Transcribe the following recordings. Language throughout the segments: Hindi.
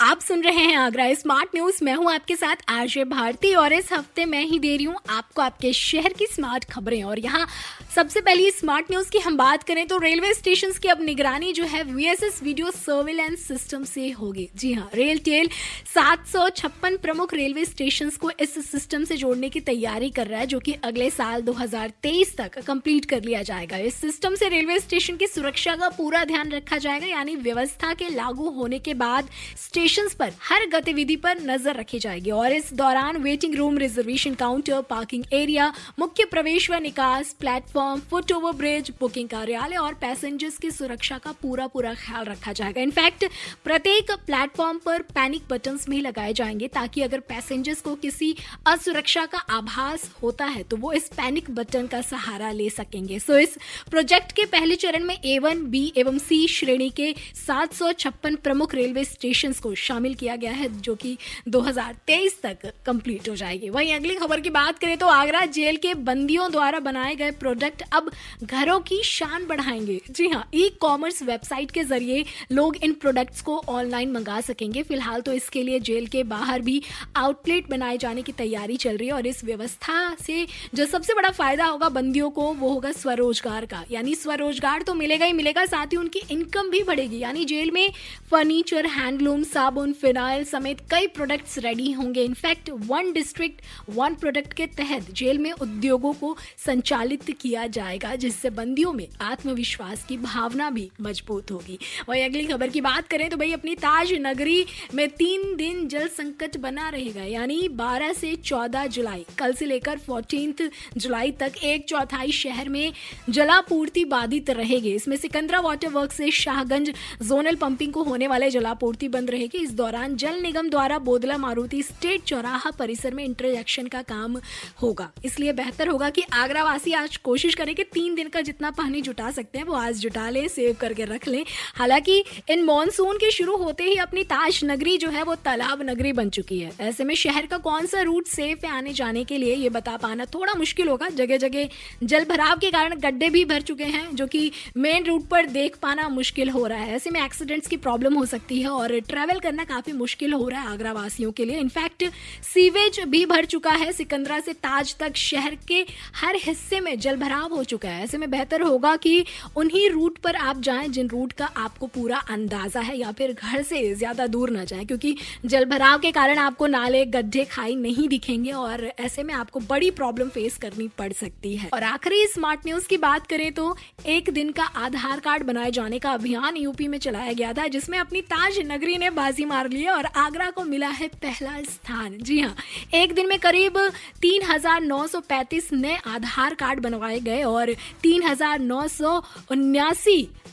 आप सुन रहे हैं आगरा स्मार्ट न्यूज़। मैं हूँ आपके साथ आरजे भारती और इस हफ़्ते मैं ही दे रही हूँ आपको आपके शहर की स्मार्ट खबरें। और यहाँ सबसे पहले स्मार्ट न्यूज़ की हम बात करें तो रेलवे स्टेशन की अब निगरानी जो है वीएसएस वीडियो सर्विलेंस सिस्टम से होगी। जी हाँ रेल टेल सात सौ छप्पन प्रमुख रेलवे स्टेशन को इस सिस्टम से जोड़ने की तैयारी कर रहा है, जो कि अगले साल 2023 तक कंप्लीट कर लिया जाएगा। इस सिस्टम से रेलवे स्टेशन की सुरक्षा का पूरा ध्यान रखा जाएगा, यानी व्यवस्था के लागू होने के बाद स्टेशन पर हर गतिविधि पर नज़र रखी जाएगी। और इस दौरान waiting room reservation counter parking area मुख्य प्रवेश व निकास platform platform foot over bridge booking कार्यालय और पैसेंजर्स की सुरक्षा का पूरा पूरा ख्याल रखा जाएगा। इनफैक्ट प्रत्येक प्लेटफॉर्म पर पैनिक बटन भी लगाए जाएँगे ताकि अगर पैसेंजर्स को किसी असुरक्षा का आभास होता है तो वो इस पैनिक बटन का सहारा ले सकेंगे। सो इस प्रोजेक्ट के पहले चरण में ए वन बी एवं सी श्रेणी के सात सौ छप्पन प्रमुख रेलवे स्टेशन को शामिल किया गया है, जो कि 2023 तक कंप्लीट हो जाएगी। वहीं अगली खबर की बात करें तो आगरा जेल के बंदियों द्वारा बनाए गए प्रोडक्ट अब घरों की शान बढ़ाएँगे। जी हाँ ई कॉमर्स वेबसाइट के ज़रिए लोग इन प्रोडक्ट्स को ऑनलाइन मंगा सकेंगे। फ़िलहाल तो इसके लिए जेल के बाहर भी आउटलेट बनाए जाने की तैयारी चल रही है और इस व्यवस्था से जो सबसे बड़ा फ़ायदा होगा बंदियों को, वो होगा स्वरोजगार का। यानी स्वरोजगार तो मिलेगा ही मिलेगा, साथ ही उनकी इनकम भी बढ़ेगी। यानी जेल में फर्नीचर हैंडलूम साबुन फिनाइल समेत कई प्रोडक्ट्स रेडी होंगे। In fact one district one product के तहत जेल में उद्योगों को संचालित किया जाएगा, जिससे बंदियों में आत्मविश्वास की भावना भी मज़बूत होगी। वही अगली खबर की बात करें तो भाई, अपनी ताज नगरी में तीन दिन जल संकट बना रहेगा, यानी 12 से 14 जुलाई। कल से लेकर फोर्टीन जुलाई तक एक चौथाई शहर में जलापूर्ति बाधित रहेगी। इसमें सिकंदरा वाटर वर्क से शाहगंज जोनल पंपिंग को होने वाले जलापूर्ति बंद रहेगी। इस दौरान जल निगम द्वारा बोदला मारुति स्टेट चौराहा परिसर में इंटरजेक्शन का काम होगा। इसलिए बेहतर होगा कि आगरा वासी आज कोशिश करें कि तीन दिन का जितना पानी जुटा सकते हैं, वो आज जुटा लें, सेव करके रख लें। हालाँकि इन मानसून के शुरू होते ही अपनी ताज नगरी जो है वो तालाब नगरी बन चुकी है। ऐसे में शहर का कौन सा रूट सेफ़ है आने जाने के लिए ये बता पाना थोड़ा मुश्किल होगा। जगह जगह जल भराव के कारण गड्ढे भी भर चुके हैं, जो कि मेन रूट पर देख पाना मुश्किल हो रहा है। ऐसे में एक्सीडेंट्स की प्रॉब्लम हो सकती है और ट्रेवल करना काफ़ी मुश्किल हो रहा है आगरा वासियों के लिए। इनफैक्ट सीवेज भी भर चुका है। सिकंदरा से ताज तक शहर के हर हिस्से में जल भराव हो चुका है। ऐसे में बेहतर होगा कि उन्हीं रूट पर आप जाएँ जिन रूट का आपको पूरा अंदाज़ा है या फिर घर से ज़्यादा दूर ना जाएँ, क्योंकि जल भराव के कारण आपको नाले, गड्ढे, खाई नहीं दिखेंगे और ऐसे में आपको बड़ी प्रॉब्लम फेस करनी पड़ सकती है। और आखिरी स्मार्ट न्यूज़ की बात करें तो एक दिन का आधार कार्ड बनाए जाने का अभियान यूपी में चलाया गया था, जिसमें अपनी ताज नगरी ने बाजी मार ली है और आगरा को मिला है पहला स्थान। जी हाँ एक दिन में करीब तीन हज़ार नौ सौ पैंतीस नए आधार कार्ड बनवाए गए और तीन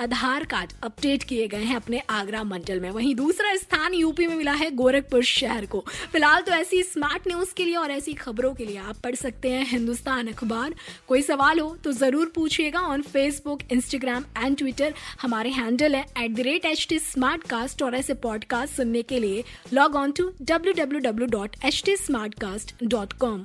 आधार कार्ड अपडेट किए गए हैं अपने आगरा मंडल में। वहीं दूसरा स्थान यूपी में मिला है गोरखपुर शहर को। फ़िलहाल तो ऐसी स्मार्ट न्यूज़ के लिए और ऐसी खबरों के लिए आप पढ़ सकते हैं हिंदुस्तान अखबार। कोई सवाल हो तो ज़रूर पूछिएगा on Facebook Instagram and Twitter हमारे हैंडल है at the rate H T Smartcast और ऐसे पॉडकास्ट सुनने के लिए log on to W W W dot H T Smartcast dot com